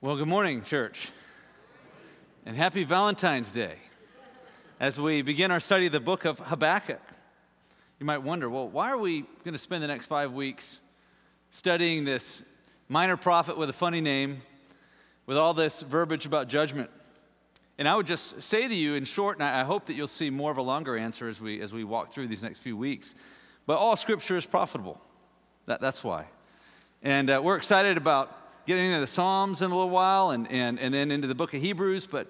Well, good morning, church, and happy Valentine's Day. As we begin our study of the book of Habakkuk, you might wonder, well, why are we going to spend the next five weeks studying this minor prophet with a funny name, with all this verbiage about judgment? And I would just say to you in short, and I hope that you'll see more of a longer answer as we, as we walk through these next few weeks, but all scripture is profitable. That, that's why. And uh, we're excited about getting into the Psalms in a little while and, and, and then into the book of Hebrews, but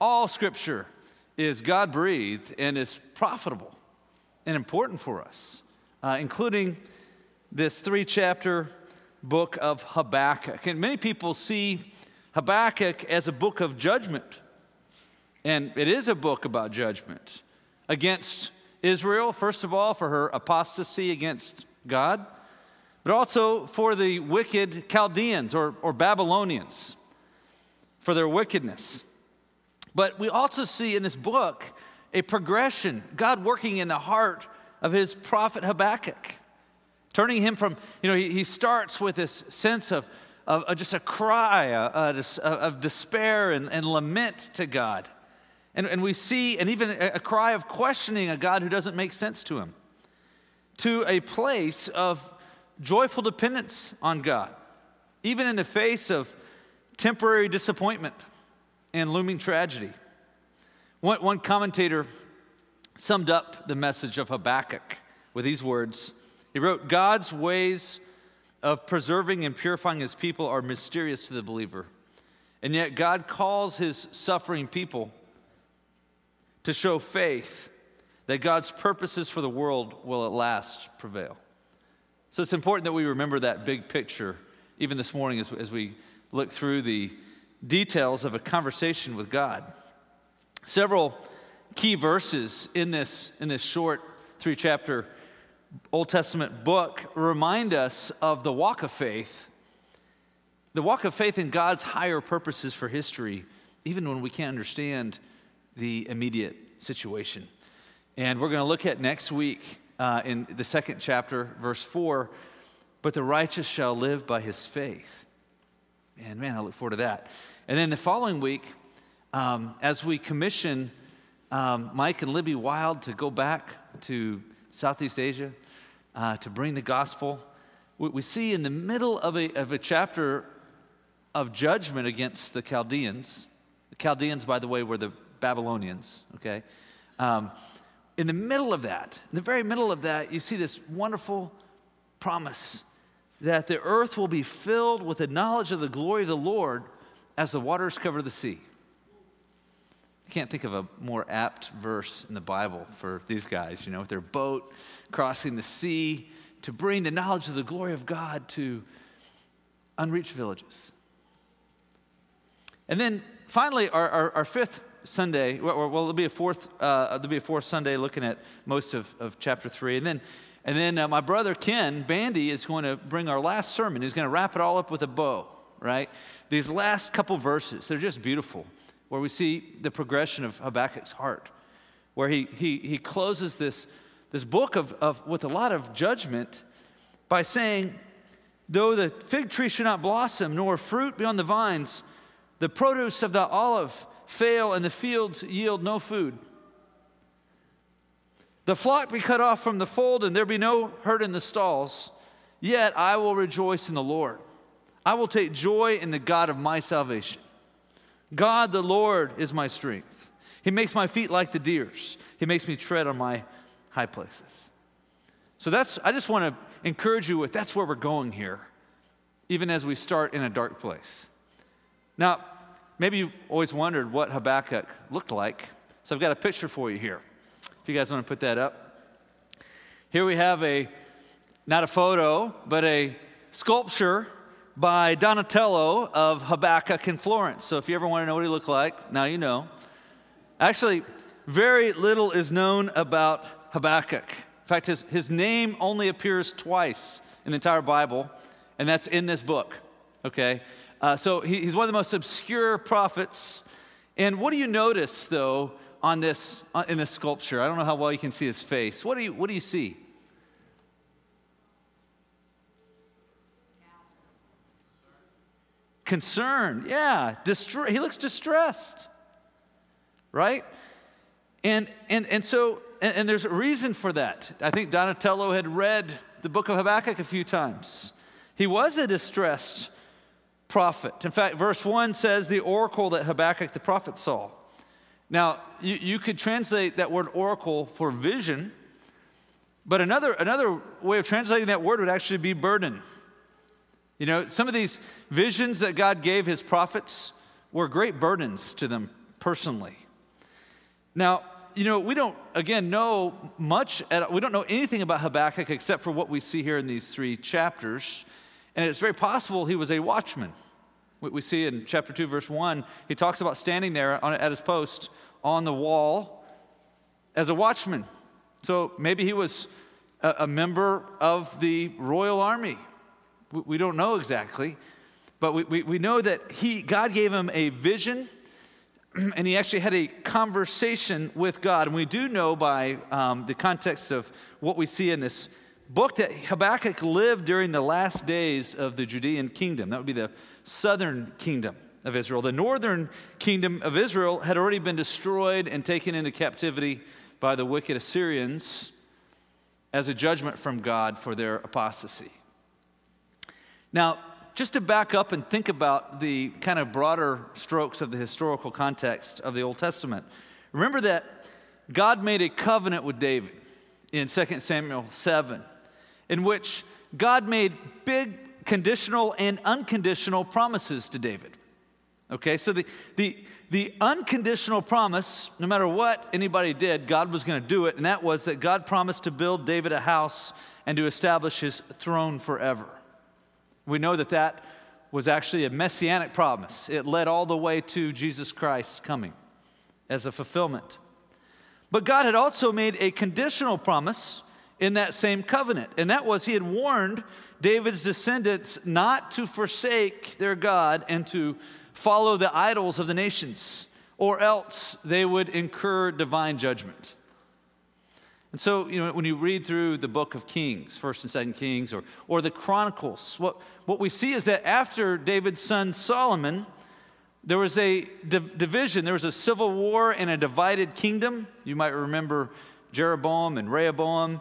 all scripture is God breathed and is profitable and important for us, uh, including this three chapter book of Habakkuk. And many people see Habakkuk as a book of judgment, and it is a book about judgment against Israel, first of all, for her apostasy against God but also for the wicked Chaldeans or, or Babylonians, for their wickedness. But we also see in this book a progression, God working in the heart of his prophet Habakkuk, turning him from, you know, he, he starts with this sense of, of, of just a cry of despair and, and, lament to God. And, and we see, and even a cry of questioning a God who doesn't make sense to him, to a place of joyful dependence on God, even in the face of temporary disappointment and looming tragedy. One, one commentator summed up the message of Habakkuk with these words He wrote, God's ways of preserving and purifying his people are mysterious to the believer. And yet, God calls his suffering people to show faith that God's purposes for the world will at last prevail. So it's important that we remember that big picture, even this morning as, as we look through the details of a conversation with God. Several key verses in this, in this short three chapter Old Testament book remind us of the walk of faith, the walk of faith in God's higher purposes for history, even when we can't understand the immediate situation. And we're going to look at next week uh, in the second chapter, verse 4 but the righteous shall live by his faith. And man, I look forward to that. And then the following week, um, as we commission um, Mike and Libby Wild to go back to Southeast Asia uh, to bring the gospel, we, we, see in the middle of a, of a chapter of judgment against the Chaldeans. The Chaldeans, by the way, were the Babylonians, okay? Um, in the middle of that, in the very middle of that, you see this wonderful promise that the earth will be filled with the knowledge of the glory of the Lord as the waters cover the sea. I can't think of a more apt verse in the Bible for these guys, you know, with their boat crossing the sea to bring the knowledge of the glory of God to unreached villages. And then finally, our, our, our fifth Sunday, well, there'll be a fourth, uh, there'll be a fourth Sunday looking at most of, of chapter three. And then, and then uh, my brother Ken Bandy is going to bring our last sermon. He's going to wrap it all up with a bow, right? These last couple verses, they're just beautiful, where we see the progression of Habakkuk's heart, where he, he, he closes this, this book of, of, with a lot of judgment by saying, Though the fig tree should not blossom, nor fruit be on the vines, the produce of the olive fail and the fields yield no food. The flock be cut off from the fold and there be no herd in the stalls. Yet I will rejoice in the Lord. I will take joy in the God of my salvation. God the Lord is my strength. He makes my feet like the deer's. He makes me tread on my high places. So that's I just want to encourage you with that's where we're going here, even as we start in a dark place. Now, Maybe you've always wondered what Habakkuk looked like. So I've got a picture for you here. If you guys want to put that up. Here we have a, not a photo, but a sculpture by Donatello of Habakkuk in Florence. So if you ever want to know what he looked like, now you know. Actually, very little is known about Habakkuk. In fact, his, his name only appears twice in the entire Bible, and that's in this book, okay? Uh, so he, he's one of the most obscure prophets. And what do you notice, though, on this, uh, in this sculpture? I don't know how well you can see his face. What do you, what do you see? concerned. Yeah, distre- he looks distressed, right? And, and, and so, and, and there's a reason for that. I think Donatello had read the book of Habakkuk a few times. He was a distressed prophet. In fact, verse 1 says the oracle that Habakkuk the prophet saw. Now, you, you could translate that word oracle for vision, but another, another way of translating that word would actually be burden. You know, some of these visions that God gave his prophets were great burdens to them personally. Now, you know, we don't, again, know much, at, we don't know anything about Habakkuk except for what we see here in these three chapters. And it's very possible he was a watchman. We see in chapter 2, verse 1, he talks about standing there on, at his post on the wall as a watchman. So maybe he was a, a member of the royal army. We, we don't know exactly, but we, we, we know that he, God gave him a vision and he actually had a conversation with God. And we do know by um, the context of what we see in this book that Habakkuk lived during the last days of the Judean kingdom. That would be the southern kingdom of Israel. The northern kingdom of Israel had already been destroyed and taken into captivity by the wicked Assyrians as a judgment from God for their apostasy. Now, just to back up and think about the kind of broader strokes of the historical context of the Old Testament, remember that God made a covenant with David in 2 Samuel 7, in which God made big conditional and unconditional promises to David. Okay, so the, the, the unconditional promise, no matter what anybody did, God was going to do it, and that was that God promised to build David a house and to establish his throne forever. We know that that was actually a messianic promise. It led all the way to Jesus Christ coming as a fulfillment. But God had also made a conditional promise in that same covenant, and that was He had warned David's descendants not to forsake their God and to follow the idols of the nations, or else they would incur divine judgment. And so, you know, when you read through the book of Kings, First and Second Kings, or, or the Chronicles, what, what we see is that after David's son Solomon, there was a div- division, there was a civil war and a divided kingdom. You might remember Jeroboam and Rehoboam.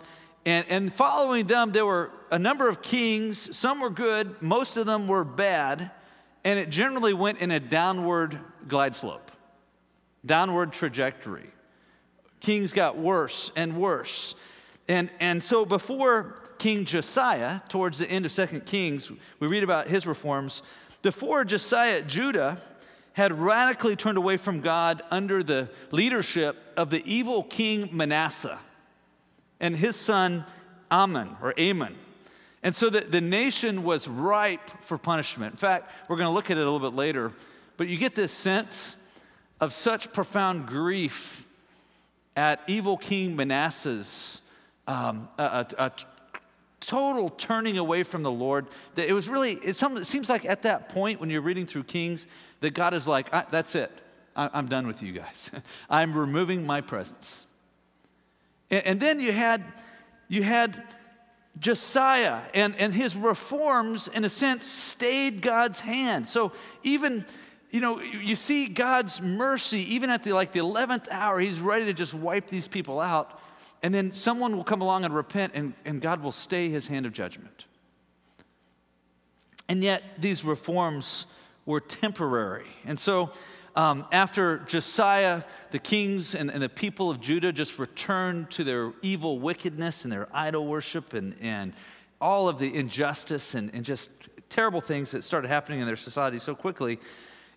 And, and following them, there were a number of kings. Some were good, most of them were bad, and it generally went in a downward glide slope, downward trajectory kings got worse and worse. And, and so before King Josiah, towards the end of Second Kings, we read about his reforms. Before Josiah, Judah had radically turned away from God under the leadership of the evil king Manasseh and his son Ammon or Amon. And so the, the nation was ripe for punishment. In fact, we're going to look at it a little bit later, but you get this sense of such profound grief at evil King Manasseh's um, a, a, a, total turning away from the Lord. That it was really, it, some, it, seems like at that point when you're reading through Kings, that God is like, that's it. I, am done with you guys. I'm removing my presence. And, and, then you had, you had Josiah, and, and his reforms, in a sense, stayed God's hand. So even you know, you see God's mercy, even at the like the 11th hour, he's ready to just wipe these people out. And then someone will come along and repent, and, and God will stay his hand of judgment. And yet, these reforms were temporary. And so, um, after Josiah, the kings and, and, the people of Judah just returned to their evil wickedness and their idol worship and, and all of the injustice and, and just terrible things that started happening in their society so quickly,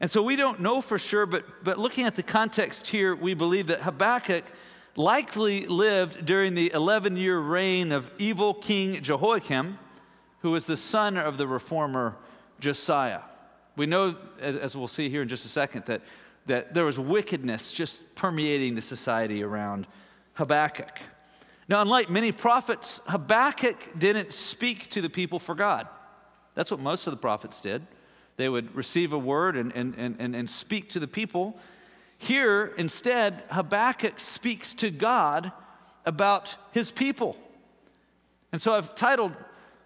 and so we don't know for sure, but, but looking at the context here, we believe that Habakkuk likely lived during the 11 year reign of evil King Jehoiakim, who was the son of the reformer Josiah. We know, as we'll see here in just a second, that, that there was wickedness just permeating the society around Habakkuk. Now, unlike many prophets, Habakkuk didn't speak to the people for God. That's what most of the prophets did. They would receive a word and, and, and, and speak to the people. Here, instead, Habakkuk speaks to God about his people. And so I've titled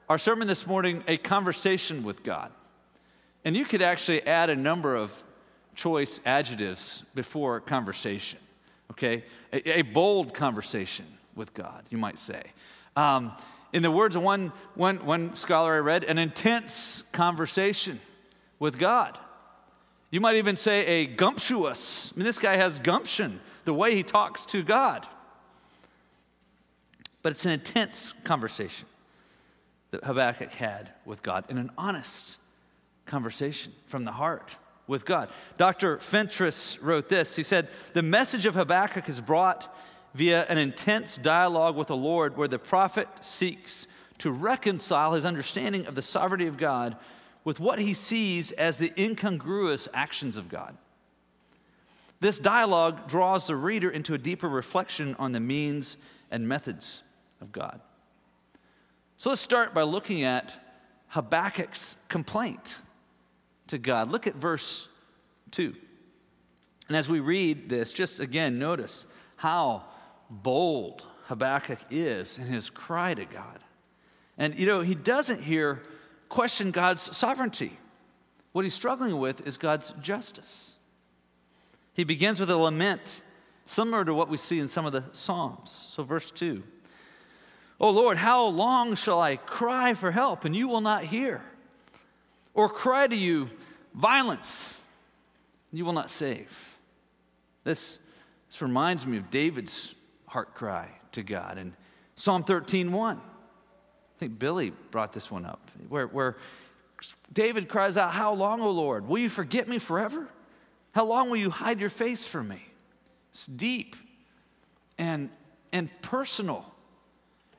our sermon this morning, A Conversation with God. And you could actually add a number of choice adjectives before conversation, okay? A, a bold conversation with God, you might say. Um, in the words of one, one, one scholar I read, an intense conversation with God. You might even say a gumptuous. I mean, this guy has gumption, the way he talks to God. But it's an intense conversation that Habakkuk had with God, and an honest conversation from the heart with God. Dr. Fentress wrote this. He said, The message of Habakkuk is brought via an intense dialogue with the Lord where the prophet seeks to reconcile his understanding of the sovereignty of God with what he sees as the incongruous actions of God. This dialogue draws the reader into a deeper reflection on the means and methods of God. So let's start by looking at Habakkuk's complaint to God. Look at verse 2. And as we read this, just again, notice how bold Habakkuk is in his cry to God. And you know, he doesn't here question God's sovereignty. What he's struggling with is God's justice. He begins with a lament, similar to what we see in some of the Psalms. So, verse 2 Oh Lord, how long shall I cry for help and you will not hear? Or cry to you, Violence, you will not save? This, this reminds me of David's heart cry to God in Psalm 13 1. I think Billy brought this one up, where, where David cries out, How long, O Lord? Will you forget me forever? How long will you hide your face from me? It's deep and, and personal.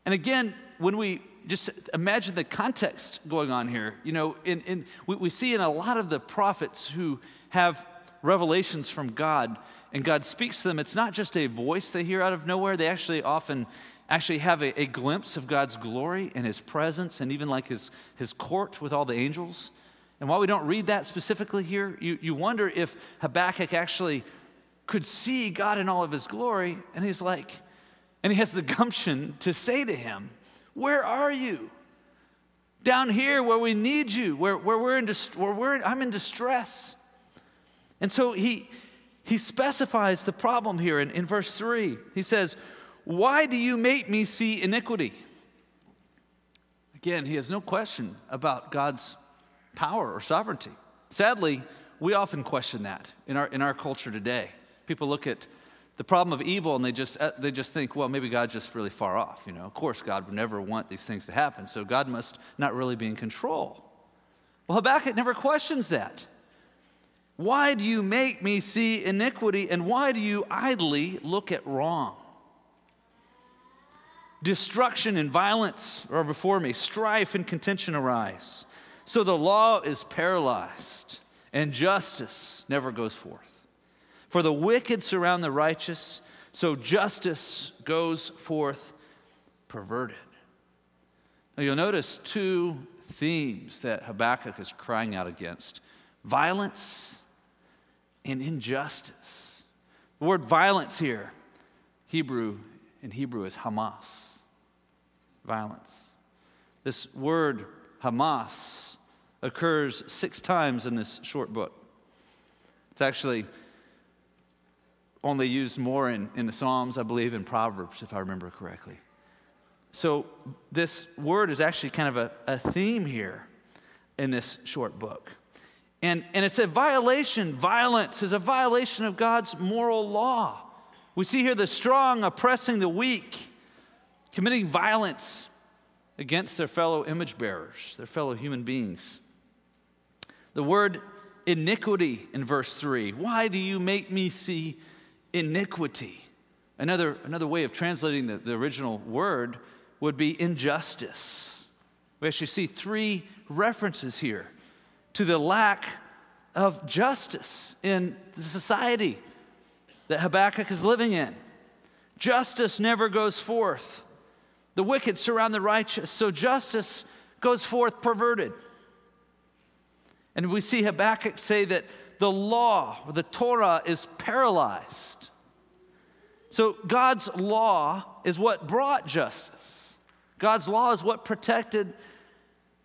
And again, when we just imagine the context going on here, you know, in, in, we, we see in a lot of the prophets who have revelations from God and God speaks to them, it's not just a voice they hear out of nowhere. They actually often actually have a, a glimpse of God's glory and his presence and even like his, his court with all the angels. And while we don't read that specifically here, you, you wonder if Habakkuk actually could see God in all of his glory. And he's like, and he has the gumption to say to him, Where are you? Down here where we need you, where, where, we're, in where we're in, I'm in distress. And so he, he specifies the problem here in, in verse 3. He says, Why do you make me see iniquity? Again, he has no question about God's power or sovereignty. Sadly, we often question that in our, in our culture today. People look at the problem of evil and they just, uh, they just think, well, maybe God's just really far off. You know, of course, God would never want these things to happen, so God must not really be in control. Well, Habakkuk never questions that. Why do you make me see iniquity and why do you idly look at wrong? Destruction and violence are before me, strife and contention arise. So the law is paralyzed and justice never goes forth. For the wicked surround the righteous, so justice goes forth perverted. Now you'll notice two themes that Habakkuk is crying out against violence and injustice. The word violence here, Hebrew, in Hebrew is Hamas. Violence. This word Hamas occurs six times in this short book. It's actually only used more in, in the Psalms, I believe, in Proverbs, if I remember correctly. So, this word is actually kind of a, a theme here in this short book. And, and it's a violation, violence is a violation of God's moral law. We see here the strong oppressing the weak, committing violence against their fellow image bearers, their fellow human beings. The word iniquity in verse 3 why do you make me see iniquity? Another, another way of translating the, the original word would be injustice. We actually see three references here to the lack of justice in the society that Habakkuk is living in. Justice never goes forth. The wicked surround the righteous, so justice goes forth perverted. And we see Habakkuk say that the law, the Torah, is paralyzed. So God's law is what brought justice. God's law is what protected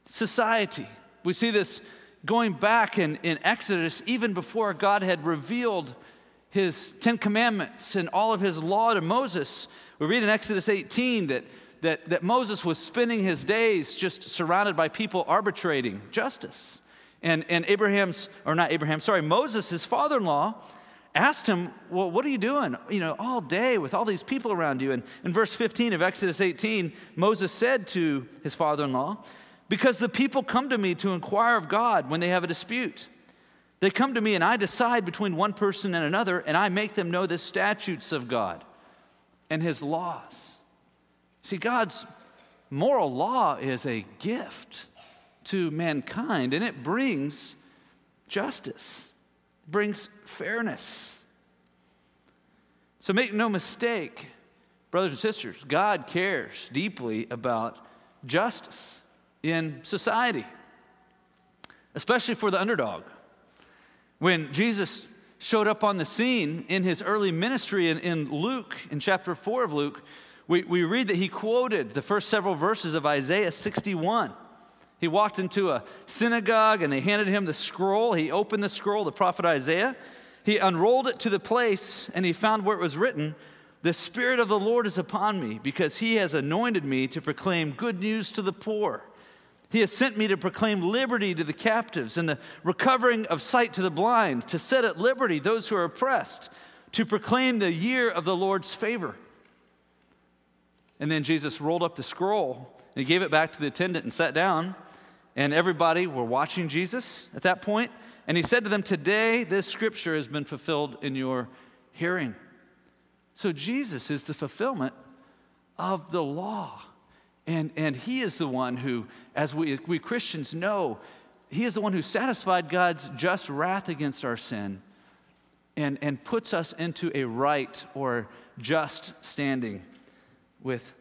society. We see this going back in, in Exodus, even before God had revealed his Ten Commandments and all of his law to Moses. We read in Exodus 18 that, that, that Moses was spending his days just surrounded by people arbitrating justice. And, and Abraham's, or not Abraham, sorry, Moses, his father in law, asked him, Well, what are you doing, you know, all day with all these people around you? And in verse 15 of Exodus 18, Moses said to his father in law, Because the people come to me to inquire of God when they have a dispute. They come to me and I decide between one person and another, and I make them know the statutes of God and his laws. See, God's moral law is a gift to mankind, and it brings justice brings fairness. So make no mistake, brothers and sisters, God cares deeply about justice in society, especially for the underdog. When Jesus showed up on the scene in his early ministry in, in Luke, in chapter 4 of Luke, we, we read that he quoted the first several verses of Isaiah 61. He walked into a synagogue and they handed him the scroll. He opened the scroll, the prophet Isaiah. He unrolled it to the place and he found where it was written The Spirit of the Lord is upon me because he has anointed me to proclaim good news to the poor. He has sent me to proclaim liberty to the captives and the recovering of sight to the blind, to set at liberty those who are oppressed, to proclaim the year of the Lord's favor. And then Jesus rolled up the scroll and he gave it back to the attendant and sat down and everybody were watching Jesus at that point. And he said to them, Today this scripture has been fulfilled in your hearing. So Jesus is the fulfillment of the law. And, and he is the one who, as we, we Christians know, he is the one who satisfied God's just wrath against our sin and, and puts us into a right or just standing with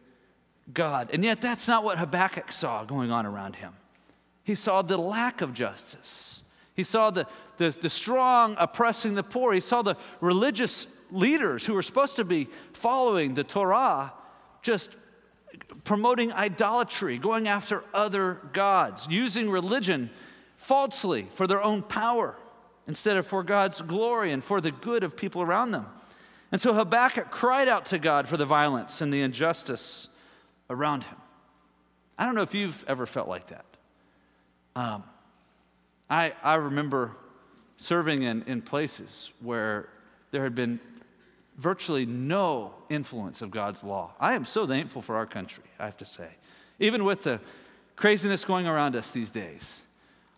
God. And yet, that's not what Habakkuk saw going on around him. He saw the lack of justice. He saw the, the, the, strong oppressing the poor. He saw the religious leaders who were supposed to be following the Torah just promoting idolatry, going after other gods, using religion falsely for their own power instead of for God's glory and for the good of people around them. And so Habakkuk cried out to God for the violence and the injustice around him. I don't know if you've ever felt like that. Um, I, I remember serving in, in places where there had been virtually no influence of God's law. I am so thankful for our country, I have to say. Even with the craziness going around us these days,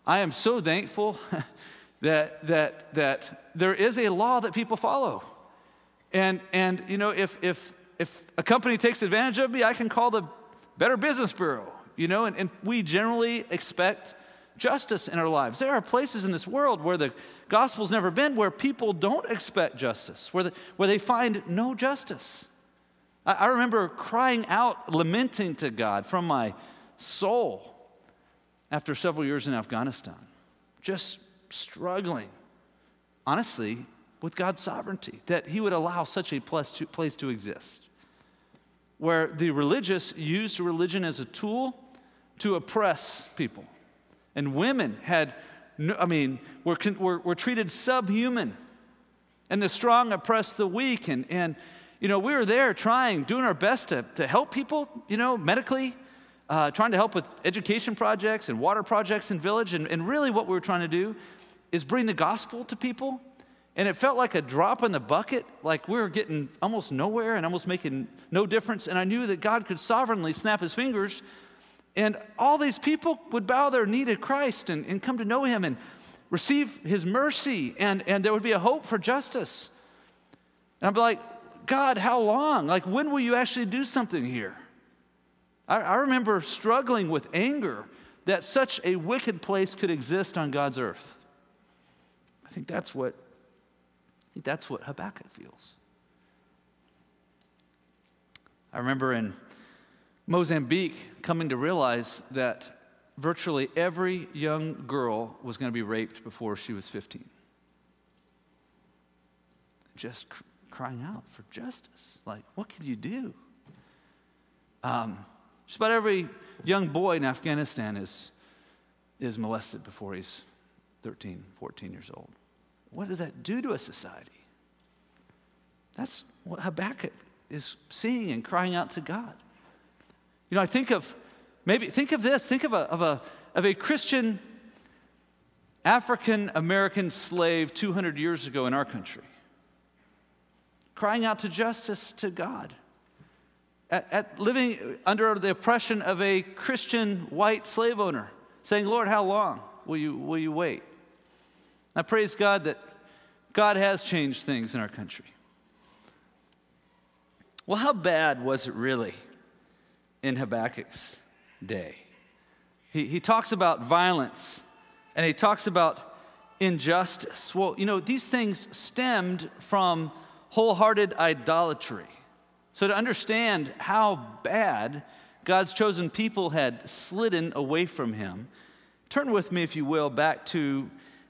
I am so thankful that, that, that there is a law that people follow. And, and you know, if, if, if a company takes advantage of me, I can call the Better Business Bureau, you know, and, and we generally expect justice in our lives. There are places in this world where the gospel's never been, where people don't expect justice, where, the, where they find no justice. I, I remember crying out, lamenting to God from my soul after several years in Afghanistan, just struggling, honestly, with God's sovereignty, that He would allow such a place to, place to exist, where the religious used religion as a tool to oppress people and women had, I mean, were, were, were treated subhuman. And the strong oppressed the weak. And, and, you know, we were there trying, doing our best to, to help people, you know, medically, uh, trying to help with education projects and water projects in village. And, and really, what we were trying to do is bring the gospel to people. And it felt like a drop in the bucket, like we were getting almost nowhere and almost making no difference. And I knew that God could sovereignly snap his fingers and all these people would bow their knee to Christ and, and come to know him and receive his mercy, and, and there would be a hope for justice. And I'd be like, God, how long? Like, when will you actually do something here? I, I remember struggling with anger that such a wicked place could exist on God's earth. I think that's what, I think that's what Habakkuk feels. I remember in Mozambique coming to realize that virtually every young girl was going to be raped before she was 15. Just cr- crying out for justice. Like, what can you do? Um, just about every young boy in Afghanistan is, is molested before he's 13, 14 years old. What does that do to a society? That's what Habakkuk is seeing and crying out to God. You know, I think of maybe think of this, think of a of a of a Christian African American slave 200 years ago in our country, crying out to justice to God, at, at living under the oppression of a Christian white slave owner, saying, Lord, how long will you, will you wait? I praise God that God has changed things in our country. Well, how bad was it really in Habakkuk's day? He, he talks about violence and he talks about injustice. Well, you know, these things stemmed from wholehearted idolatry. So, to understand how bad God's chosen people had slidden away from him, turn with me, if you will, back to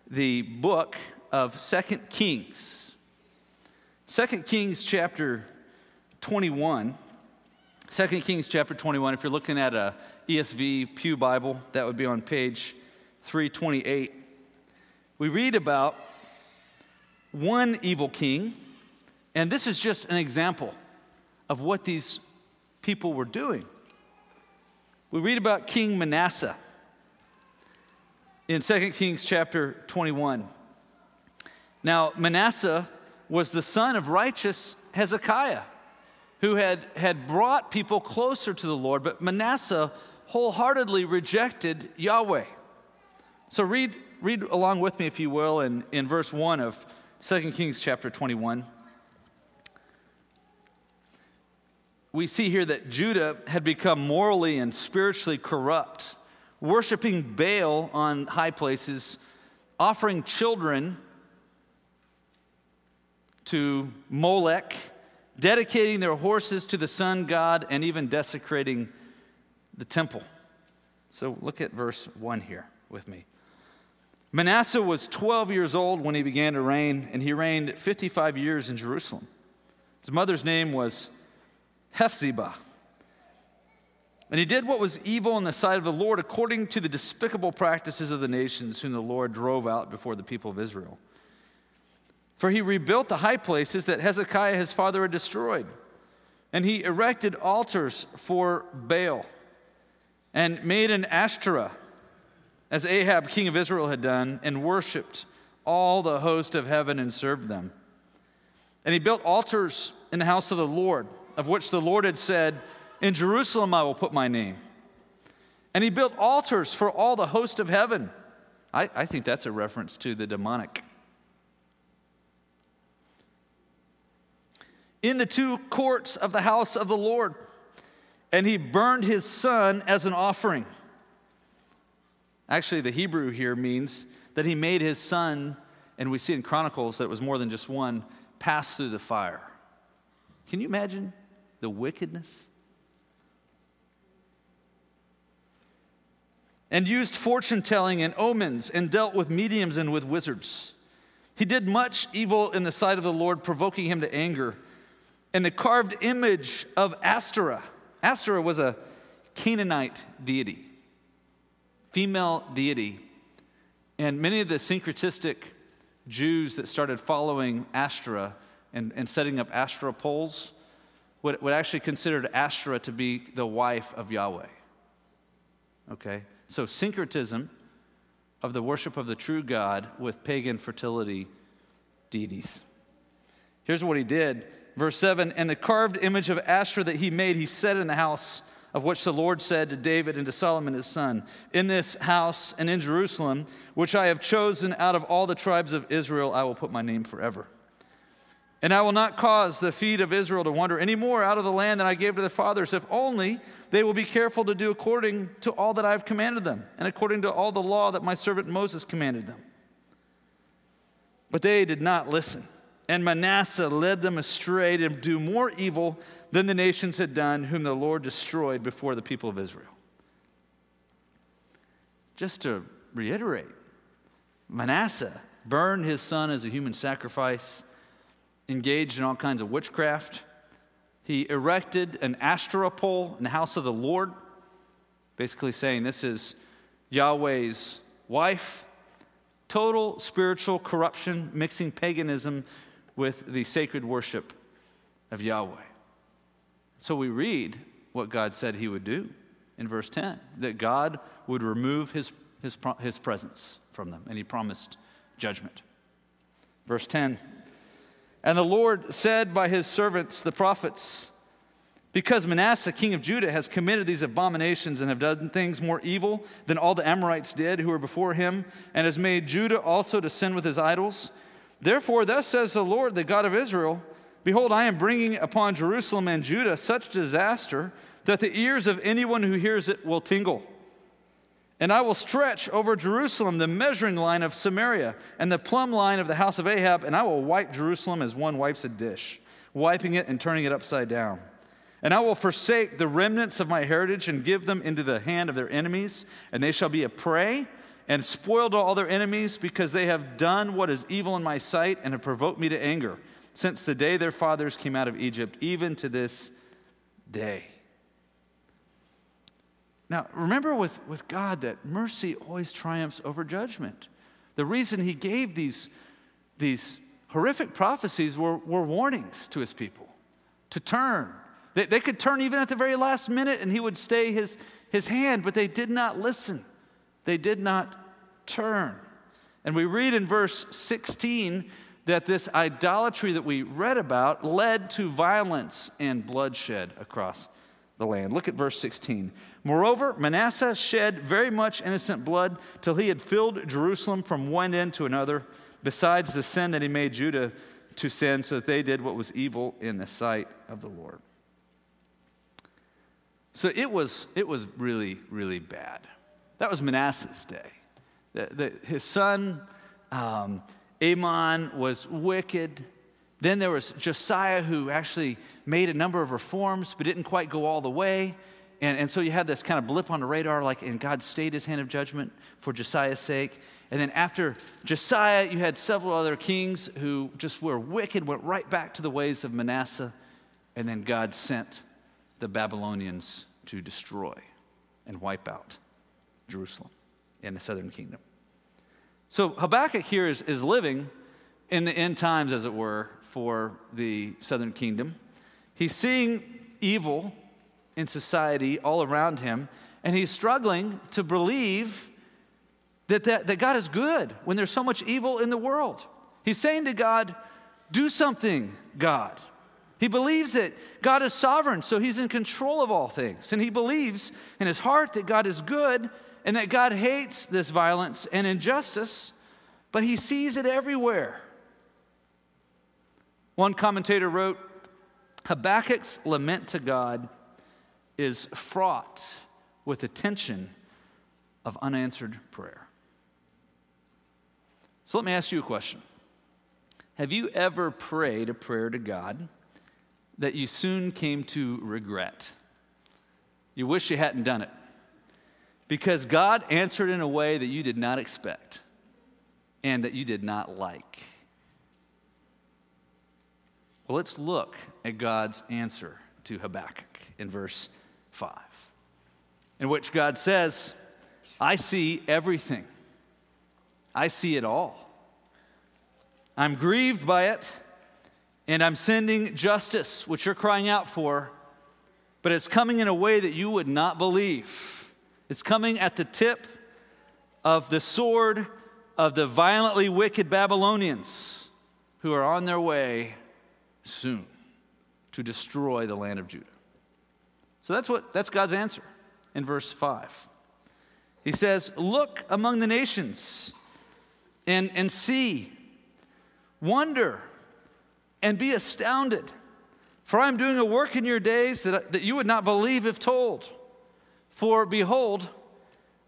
the book of Second Kings. Second Kings chapter 21. 2 Kings chapter 21, if you're looking at a ESV Pew Bible, that would be on page 328, we read about one evil king, and this is just an example of what these people were doing. We read about King Manasseh in 2 Kings chapter 21. Now, Manasseh was the son of righteous Hezekiah, who had, had brought people closer to the Lord, but Manasseh wholeheartedly rejected Yahweh. So read, read along with me, if you will, in, in verse 1 of 2 Kings chapter 21. We see here that Judah had become morally and spiritually corrupt, worshiping Baal on high places, offering children to Molech, dedicating their horses to the sun god, and even desecrating the temple. So look at verse 1 here with me. Manasseh was 12 years old when he began to reign, and he reigned 55 years in Jerusalem. His mother's name was Hephzibah. And he did what was evil in the sight of the Lord according to the despicable practices of the nations whom the Lord drove out before the people of Israel. For he rebuilt the high places that Hezekiah his father had destroyed, and he erected altars for Baal, and made an Ashtoreth as Ahab, king of Israel, had done, and worshiped all the host of heaven and served them. And he built altars in the house of the Lord, of which the Lord had said, In Jerusalem I will put my name. And he built altars for all the host of heaven. I, I think that's a reference to the demonic. In the two courts of the house of the Lord. And he burned his son as an offering. Actually, the Hebrew here means that he made his son, and we see in Chronicles that it was more than just one, pass through the fire. Can you imagine the wickedness? And used fortune telling and omens, and dealt with mediums and with wizards. He did much evil in the sight of the Lord, provoking him to anger. And the carved image of Ashtoreth. Ashtoreth was a Canaanite deity female deity. And many of the syncretistic Jews that started following Ashtoreth and, and setting up Ashtoreth poles would, would actually consider Ashtoreth to be the wife of Yahweh. Okay? So, syncretism of the worship of the true God with pagan fertility deities. Here's what he did. Verse 7 And the carved image of Asherah that he made, he set in the house of which the Lord said to David and to Solomon his son, In this house and in Jerusalem, which I have chosen out of all the tribes of Israel, I will put my name forever. And I will not cause the feet of Israel to wander any more out of the land that I gave to their fathers, if only they will be careful to do according to all that I have commanded them, and according to all the law that my servant Moses commanded them. But they did not listen. And Manasseh led them astray to do more evil than the nations had done, whom the Lord destroyed before the people of Israel. Just to reiterate, Manasseh burned his son as a human sacrifice, engaged in all kinds of witchcraft. He erected an Ashtoreth pole in the house of the Lord, basically saying this is Yahweh's wife. Total spiritual corruption, mixing paganism with the sacred worship of Yahweh. So we read what God said he would do in verse 10 that God would remove his, his, his presence from them, and he promised judgment. Verse 10 And the Lord said by his servants, the prophets, because Manasseh, king of Judah, has committed these abominations and have done things more evil than all the Amorites did who were before him, and has made Judah also to sin with his idols. Therefore, thus says the Lord, the God of Israel Behold, I am bringing upon Jerusalem and Judah such disaster that the ears of anyone who hears it will tingle. And I will stretch over Jerusalem the measuring line of Samaria and the plumb line of the house of Ahab, and I will wipe Jerusalem as one wipes a dish, wiping it and turning it upside down. And I will forsake the remnants of my heritage and give them into the hand of their enemies, and they shall be a prey and spoiled all their enemies because they have done what is evil in my sight and have provoked me to anger since the day their fathers came out of Egypt, even to this day. Now, remember with, with God that mercy always triumphs over judgment. The reason he gave these, these horrific prophecies were, were warnings to his people to turn. They, they could turn even at the very last minute and he would stay his, his hand, but they did not listen. They did not turn. And we read in verse 16 that this idolatry that we read about led to violence and bloodshed across the land. Look at verse 16. Moreover, Manasseh shed very much innocent blood till he had filled Jerusalem from one end to another, besides the sin that he made Judah to sin, so that they did what was evil in the sight of the Lord. So it was, it was really, really bad. That was Manasseh's day. The, the, his son, um, Amon was wicked. Then there was Josiah, who actually made a number of reforms, but didn't quite go all the way. And, and so you had this kind of blip on the radar, like, and God stayed his hand of judgment for Josiah's sake. And then after Josiah, you had several other kings who just were wicked, went right back to the ways of Manasseh. And then God sent the Babylonians to destroy and wipe out Jerusalem and the southern kingdom. So Habakkuk here is, is living in the end times, as it were, for the southern kingdom. He's seeing evil in society all around him, and he's struggling to believe that, that, that God is good when there's so much evil in the world. He's saying to God, Do something, God. He believes that God is sovereign, so he's in control of all things. And he believes in his heart that God is good and that God hates this violence and injustice, but he sees it everywhere. One commentator wrote Habakkuk's lament to God is fraught with the tension of unanswered prayer. So let me ask you a question. Have you ever prayed a prayer to God that you soon came to regret? You wish you hadn't done it because God answered in a way that you did not expect and that you did not like. Well, let's look at God's answer to Habakkuk in verse 5, in which God says, I see everything, I see it all. I'm grieved by it, and I'm sending justice, which you're crying out for, but it's coming in a way that you would not believe. It's coming at the tip of the sword of the violently wicked Babylonians who are on their way soon to destroy the land of Judah. So that's what that's God's answer in verse 5. He says, Look among the nations and, and see, wonder, and be astounded. For I'm doing a work in your days that, that you would not believe if told. For behold,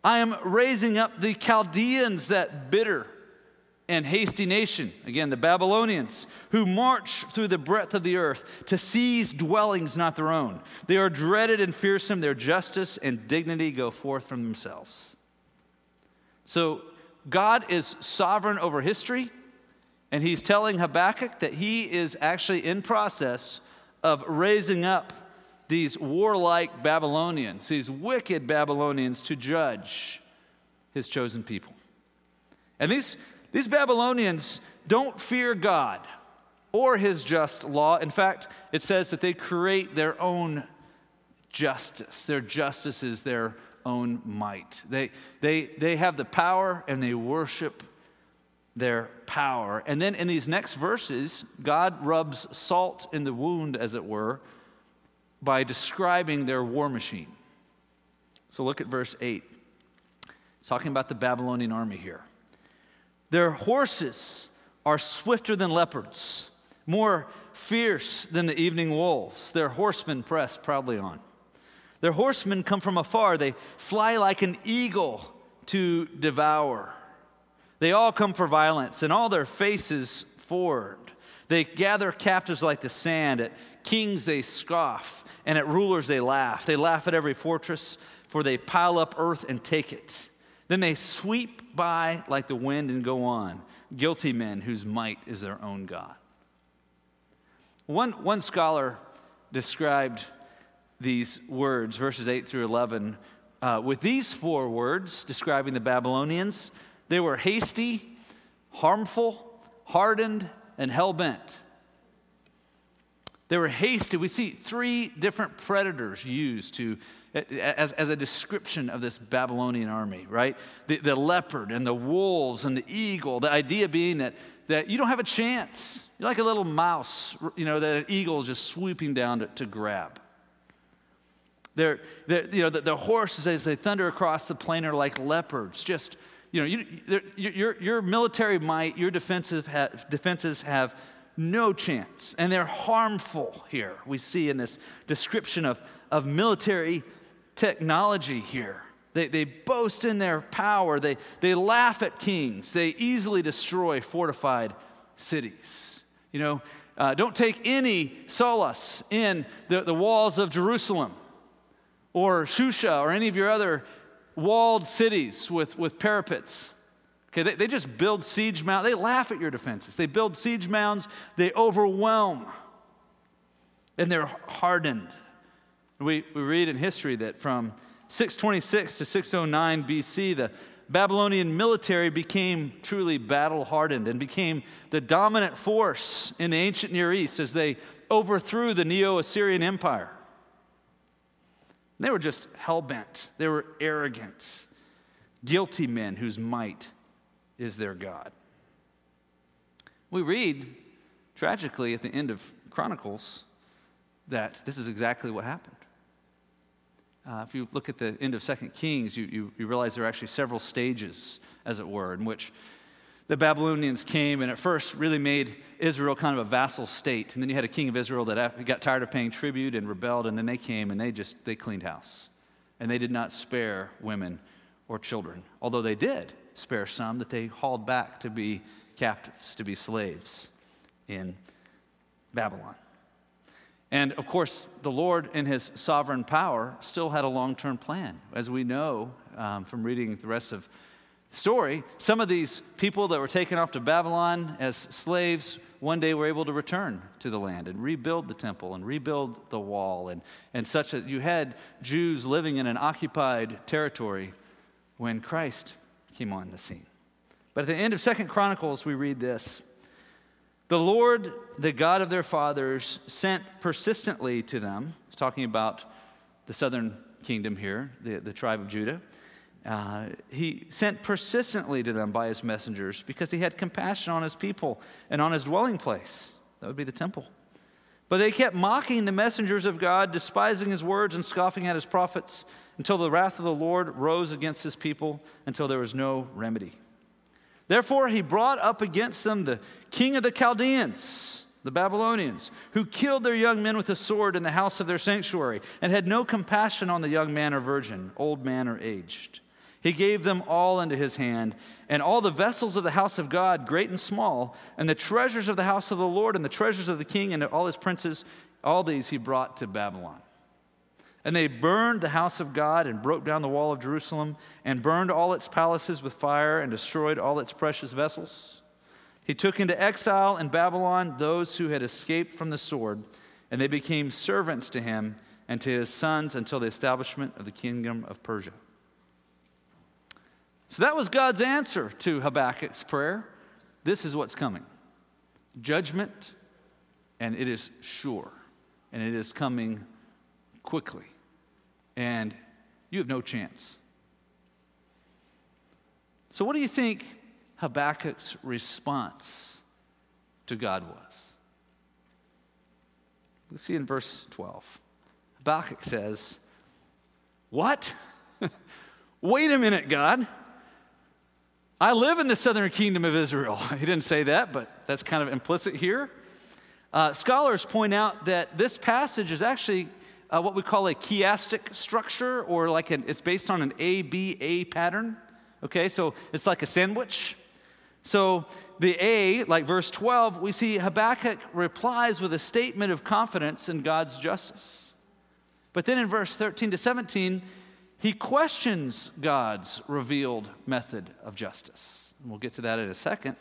I am raising up the Chaldeans, that bitter and hasty nation, again, the Babylonians, who march through the breadth of the earth to seize dwellings not their own. They are dreaded and fearsome, their justice and dignity go forth from themselves. So, God is sovereign over history, and he's telling Habakkuk that he is actually in process of raising up these warlike Babylonians, these wicked Babylonians, to judge his chosen people. And these, these Babylonians don't fear God or his just law. In fact, it says that they create their own justice. Their justice is their own might. They, they, they have the power and they worship their power. And then in these next verses, God rubs salt in the wound, as it were, by describing their war machine. So look at verse 8. It's talking about the Babylonian army here. Their horses are swifter than leopards, more fierce than the evening wolves. Their horsemen press proudly on. Their horsemen come from afar. They fly like an eagle to devour. They all come for violence, and all their faces forward. They gather captives like the sand. At kings they scoff, and at rulers they laugh. They laugh at every fortress, for they pile up earth and take it. Then they sweep by like the wind and go on, guilty men whose might is their own God. One, one scholar described these words, verses 8 through 11, uh, with these four words describing the Babylonians. They were hasty, harmful, hardened, and hell bent. They were hasty. We see three different predators used to as, as a description of this Babylonian army, right? The, the leopard and the wolves and the eagle. The idea being that, that you don't have a chance. You're like a little mouse, you know, that an eagle is just swooping down to, to grab. They're, they're, you know, the, the horses, as they thunder across the plain, are like leopards. Just, you know, you, your, your military might, your defensive ha- defenses have no chance. And they're harmful here, we see in this description of, of military technology here. They, they boast in their power, they, they laugh at kings, they easily destroy fortified cities. You know, uh, don't take any solace in the, the walls of Jerusalem or Shusha or any of your other walled cities with, with parapets. Okay, they, they just build siege mounds. They laugh at your defenses. They build siege mounds, they overwhelm, and they're hardened. We, we read in history that from 626 to 609 BC, the Babylonian military became truly battle hardened and became the dominant force in the ancient Near East as they overthrew the Neo Assyrian Empire. They were just hell bent, they were arrogant, guilty men whose might is their God. We read, tragically, at the end of Chronicles, that this is exactly what happened. Uh, if you look at the end of Second Kings, you, you, you realize there are actually several stages, as it were, in which the Babylonians came and at first really made Israel kind of a vassal state. And then you had a king of Israel that got tired of paying tribute and rebelled, and then they came and they just they cleaned house. And they did not spare women or children, although they did spare some that they hauled back to be captives, to be slaves in Babylon. And of course, the Lord, in his sovereign power, still had a long term plan. As we know um, from reading the rest of the story, some of these people that were taken off to Babylon as slaves one day were able to return to the land and rebuild the temple and rebuild the wall, and, and such that you had Jews living in an occupied territory when Christ came on the scene. But at the end of Second Chronicles, we read this. The Lord, the God of their fathers, sent persistently to them, He's talking about the southern kingdom here, the, the tribe of Judah. Uh, he sent persistently to them by his messengers because he had compassion on his people and on his dwelling place. That would be the temple. But they kept mocking the messengers of God, despising his words and scoffing at his prophets, until the wrath of the Lord rose against his people, until there was no remedy. Therefore, he brought up against them the king of the Chaldeans, the Babylonians, who killed their young men with a sword in the house of their sanctuary, and had no compassion on the young man or virgin, old man or aged. He gave them all into his hand, and all the vessels of the house of God, great and small, and the treasures of the house of the Lord, and the treasures of the king, and all his princes, all these he brought to Babylon. And they burned the house of God and broke down the wall of Jerusalem and burned all its palaces with fire and destroyed all its precious vessels. He took into exile in Babylon those who had escaped from the sword, and they became servants to him and to his sons until the establishment of the kingdom of Persia. So that was God's answer to Habakkuk's prayer. This is what's coming judgment, and it is sure, and it is coming quickly. And you have no chance. So, what do you think Habakkuk's response to God was? Let's see in verse 12. Habakkuk says, What? Wait a minute, God. I live in the southern kingdom of Israel. He didn't say that, but that's kind of implicit here. Uh, scholars point out that this passage is actually uh, what we call a chiastic structure, or like an, it's based on an ABA pattern. Okay, so it's like a sandwich. So the A, like verse 12, we see Habakkuk replies with a statement of confidence in God's justice. But then in verse 13 to 17, he questions God's revealed method of justice. And we'll get to that in a second.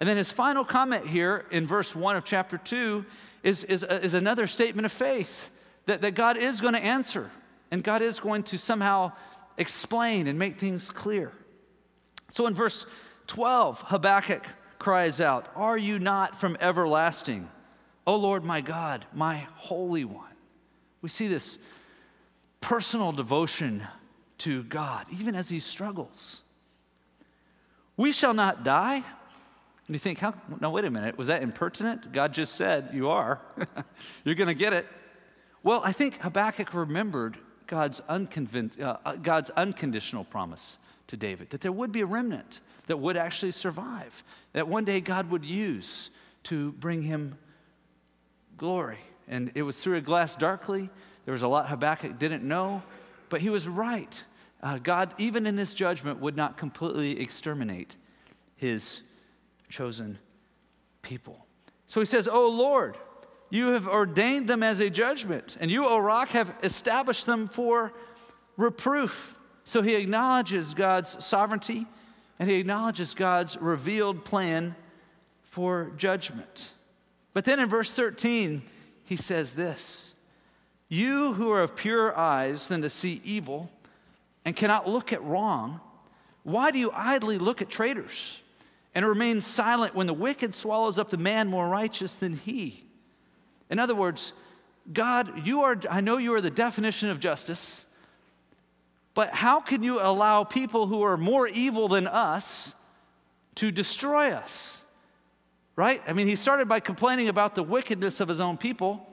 And then his final comment here in verse 1 of chapter 2 is, is, uh, is another statement of faith that, that God is going to answer and God is going to somehow explain and make things clear. So in verse 12, Habakkuk cries out, Are you not from everlasting? O Lord my God, my Holy One. We see this personal devotion to God, even as he struggles. We shall not die. And you think, how? No, wait a minute. Was that impertinent? God just said, You are. You're going to get it. Well, I think Habakkuk remembered God's, unconvin- uh, uh, God's unconditional promise to David that there would be a remnant that would actually survive, that one day God would use to bring him glory. And it was through a glass darkly. There was a lot Habakkuk didn't know, but he was right. Uh, God, even in this judgment, would not completely exterminate his chosen people. So he says, Oh Lord, you have ordained them as a judgment, and you, O rock, have established them for reproof. So he acknowledges God's sovereignty and he acknowledges God's revealed plan for judgment. But then in verse 13, he says this You who are of purer eyes than to see evil and cannot look at wrong, why do you idly look at traitors and remain silent when the wicked swallows up the man more righteous than he? In other words, God, you are, I know you are the definition of justice. But how can you allow people who are more evil than us to destroy us? Right? I mean, he started by complaining about the wickedness of his own people.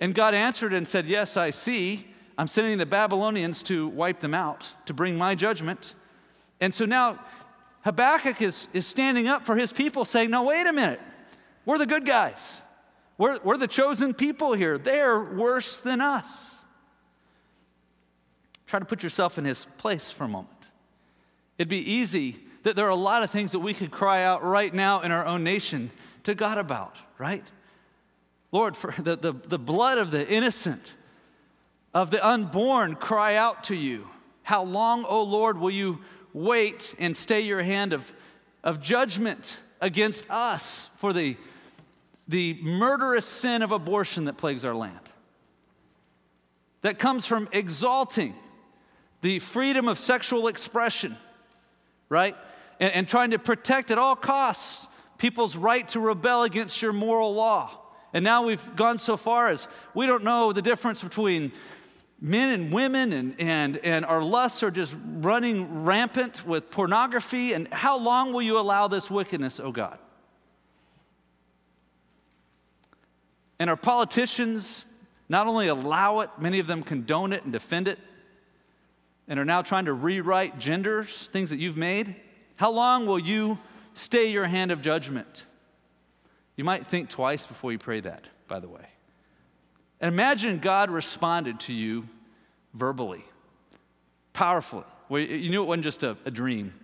And God answered and said, Yes, I see. I'm sending the Babylonians to wipe them out, to bring my judgment. And so now Habakkuk is, is standing up for his people, saying, No, wait a minute. We're the good guys. We're, we're the chosen people here. They're worse than us. Try to put yourself in his place for a moment. It'd be easy that there are a lot of things that we could cry out right now in our own nation to God about, right? Lord, for the, the, the blood of the innocent, of the unborn, cry out to you. How long, O Lord, will you wait and stay your hand of, of judgment against us for the, the murderous sin of abortion that plagues our land? That comes from exalting the freedom of sexual expression, right? And, and, trying to protect at all costs people's right to rebel against your moral law. And now we've gone so far as we don't know the difference between men and women, and, and, and our lusts are just running rampant with pornography. And how long will you allow this wickedness, oh God? And our politicians not only allow it, many of them condone it and defend it and are now trying to rewrite genders, things that you've made, how long will you stay your hand of judgment? You might think twice before you pray that, by the way. And imagine God responded to you verbally, powerfully. Well, you knew it wasn't just a, a dream.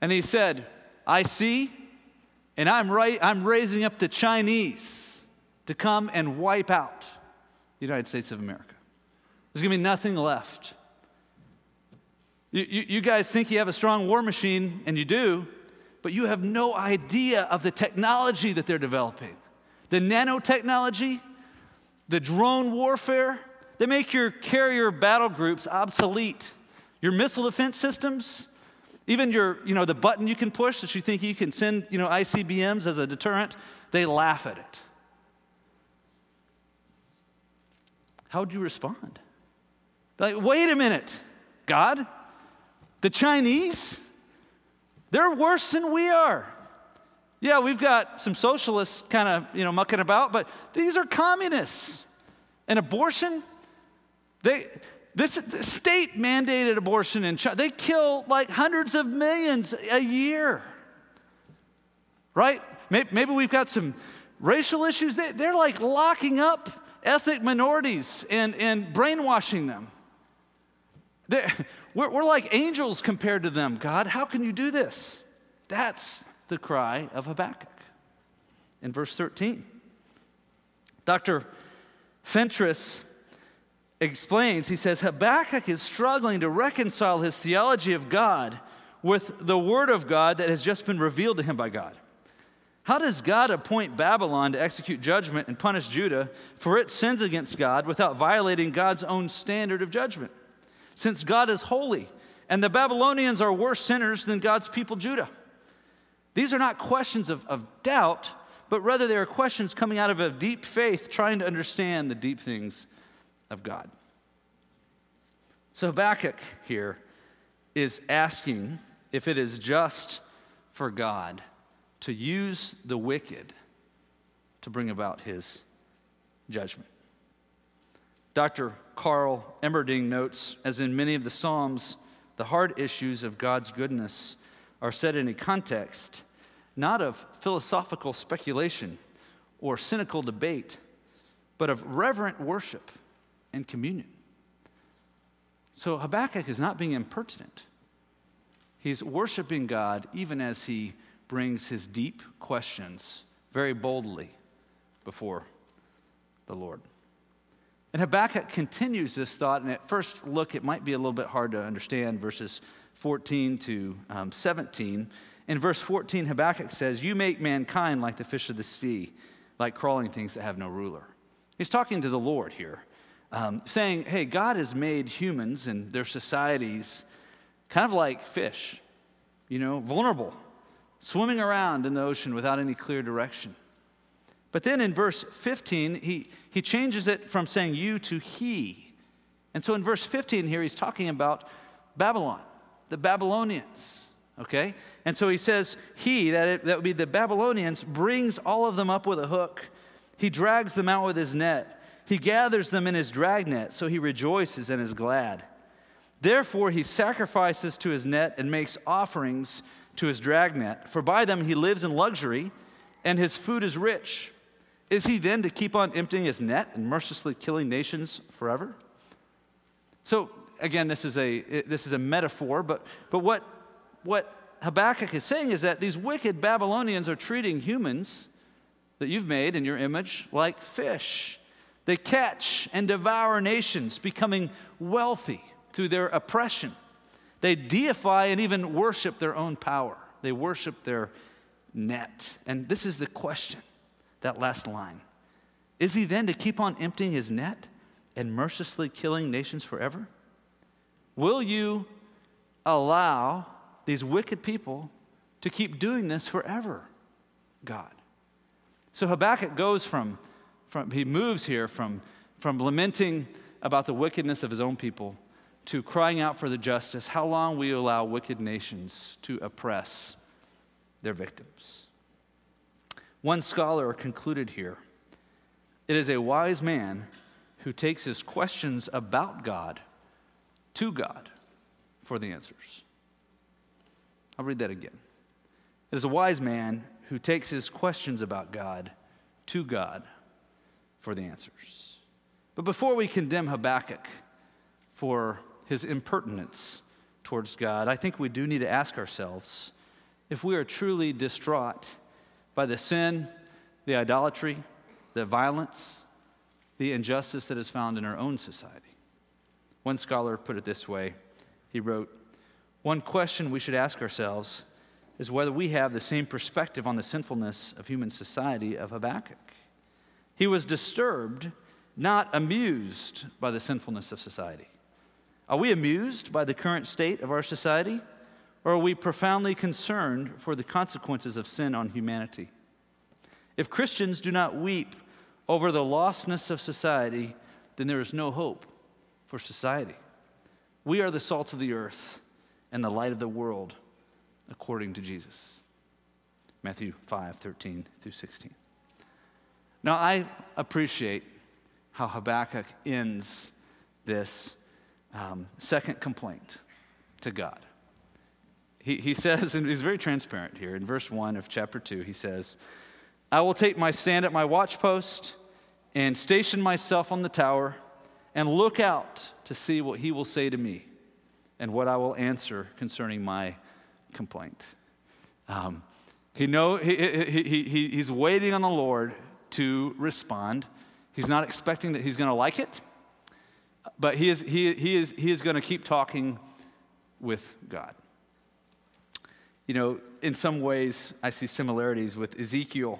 And he said, I see, and I'm, right, I'm raising up the Chinese to come and wipe out the United States of America. There's going to be nothing left. You, you, you, guys think you have a strong war machine, and you do, but you have no idea of the technology that they're developing. The nanotechnology, the drone warfare, they make your carrier battle groups obsolete. Your missile defense systems, even your, you know, the button you can push that you think you can send, you know, ICBMs as a deterrent, they laugh at it. How would you respond? Like, wait a minute, God, the Chinese, they're worse than we are. Yeah, we've got some socialists kind of, you know, mucking about, but these are communists. And abortion, they, this, state mandated abortion in China. They kill like hundreds of millions a year. Right? Maybe we've got some racial issues. They're like locking up ethnic minorities and, and brainwashing them. We're, we're like angels compared to them, God. How can you do this? That's the cry of Habakkuk in verse 13. Dr. Fentress explains, he says, Habakkuk is struggling to reconcile his theology of God with the word of God that has just been revealed to him by God. How does God appoint Babylon to execute judgment and punish Judah for its sins against God without violating God's own standard of judgment? Since God is holy and the Babylonians are worse sinners than God's people, Judah. These are not questions of, of doubt, but rather they are questions coming out of a deep faith, trying to understand the deep things of God. So Habakkuk here is asking if it is just for God to use the wicked to bring about his judgment. Dr. Carl Armerding notes, as in many of the Psalms, the hard issues of God's goodness are set in a context not of philosophical speculation or cynical debate, but of reverent worship and communion. So Habakkuk is not being impertinent. He's worshiping God even as he brings his deep questions very boldly before the Lord. And Habakkuk continues this thought, and at first look, it might be a little bit hard to understand verses 14 to um, 17. In verse 14, Habakkuk says, You make mankind like the fish of the sea, like crawling things that have no ruler. He's talking to the Lord here um, saying, hey, God has made humans and their societies kind of like fish, you know, vulnerable, swimming around in the ocean without any clear direction. But then in verse 15, he, he changes it from saying you to he. And so in verse 15 here, he's talking about Babylon, the Babylonians, okay? And so he says, he, that, it, that would be the Babylonians, brings all of them up with a hook. He drags them out with his net. He gathers them in his dragnet, so he rejoices and is glad. Therefore, he sacrifices to his net and makes offerings to his dragnet, for by them he lives in luxury, and his food is rich. Is he then to keep on emptying his net and mercilessly killing nations forever? So, again, this is a, this is a metaphor, but, but what, what Habakkuk is saying is that these wicked Babylonians are treating humans that you've made in your image like fish. They catch and devour nations, becoming wealthy through their oppression. They deify and even worship their own power. They worship their net. And this is the question, that last line. Is he then to keep on emptying his net and mercilessly killing nations forever? Will you allow these wicked people to keep doing this forever, God? So Habakkuk goes from from, he moves here from, from lamenting about the wickedness of his own people to crying out for the justice. How long will you allow wicked nations to oppress their victims? One scholar concluded here it is a wise man who takes his questions about God to God for the answers. I'll read that again. It is a wise man who takes his questions about God to God for the answers. But before we condemn Habakkuk for his impertinence towards God, I think we do need to ask ourselves if we are truly distraught by the sin, the idolatry, the violence, the injustice that is found in our own society. One scholar put it this way he wrote, One question we should ask ourselves is whether we have the same perspective on the sinfulness of human society of Habakkuk. He was disturbed, not amused by the sinfulness of society. Are we amused by the current state of our society? Or are we profoundly concerned for the consequences of sin on humanity? If Christians do not weep over the lostness of society, then there is no hope for society. We are the salt of the earth and the light of the world, according to Jesus. Matthew 5 13 through 16. Now, I appreciate how Habakkuk ends this um, second complaint to God. He, he says, and he's very transparent here in verse 1 of chapter 2, he says, I will take my stand at my watchpost and station myself on the tower and look out to see what he will say to me and what I will answer concerning my complaint. Um, he know, he, he, he, he's waiting on the Lord to respond. He's not expecting that he's going to like it, but he is, he, he is, he is going to keep talking with God. You know, in some ways, I see similarities with Ezekiel.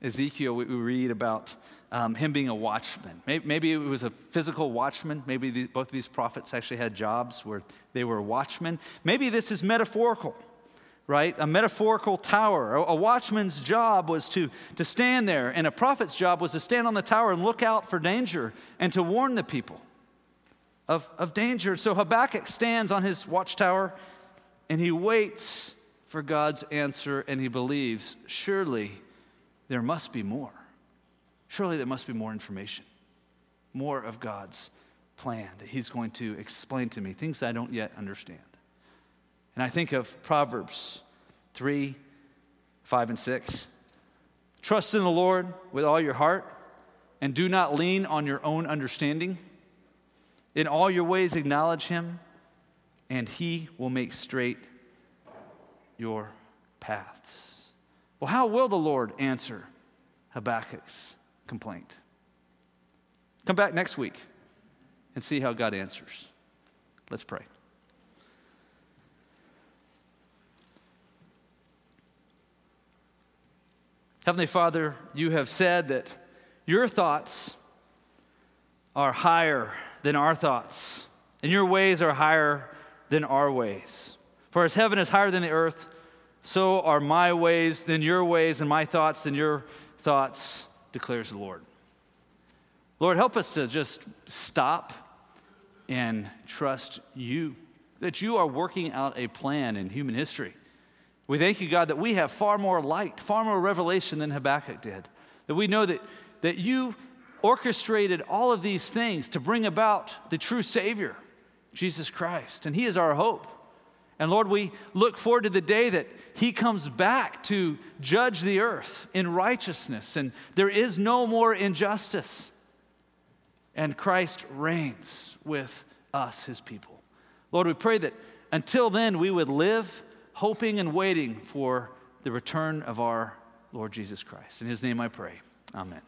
Ezekiel, we read about um, him being a watchman. Maybe, maybe, it was a physical watchman. Maybe the, both of these prophets actually had jobs where they were watchmen. Maybe this is metaphorical right? A metaphorical tower. A, watchman's job was to, to stand there, and a prophet's job was to stand on the tower and look out for danger and to warn the people of, of danger. So Habakkuk stands on his watchtower and he waits for God's answer and he believes, surely there must be more. Surely there must be more information, more of God's plan that he's going to explain to me, things I don't yet understand. And I think of Proverbs 3, 5, and 6. Trust in the Lord with all your heart and do not lean on your own understanding. In all your ways, acknowledge him, and he will make straight your paths. Well, how will the Lord answer Habakkuk's complaint? Come back next week and see how God answers. Let's pray. Heavenly Father, you have said that your thoughts are higher than our thoughts, and your ways are higher than our ways. For as heaven is higher than the earth, so are my ways than your ways, and my thoughts than your thoughts, declares the Lord. Lord, help us to just stop and trust you, that you are working out a plan in human history we thank you, God, that we have far more light, far more revelation than Habakkuk did. That we know that, that you orchestrated all of these things to bring about the true Savior, Jesus Christ. And He is our hope. And Lord, we look forward to the day that He comes back to judge the earth in righteousness, and there is no more injustice. And Christ reigns with us, His people. Lord, we pray that until then we would live hoping and waiting for the return of our Lord Jesus Christ. In his name I pray. Amen.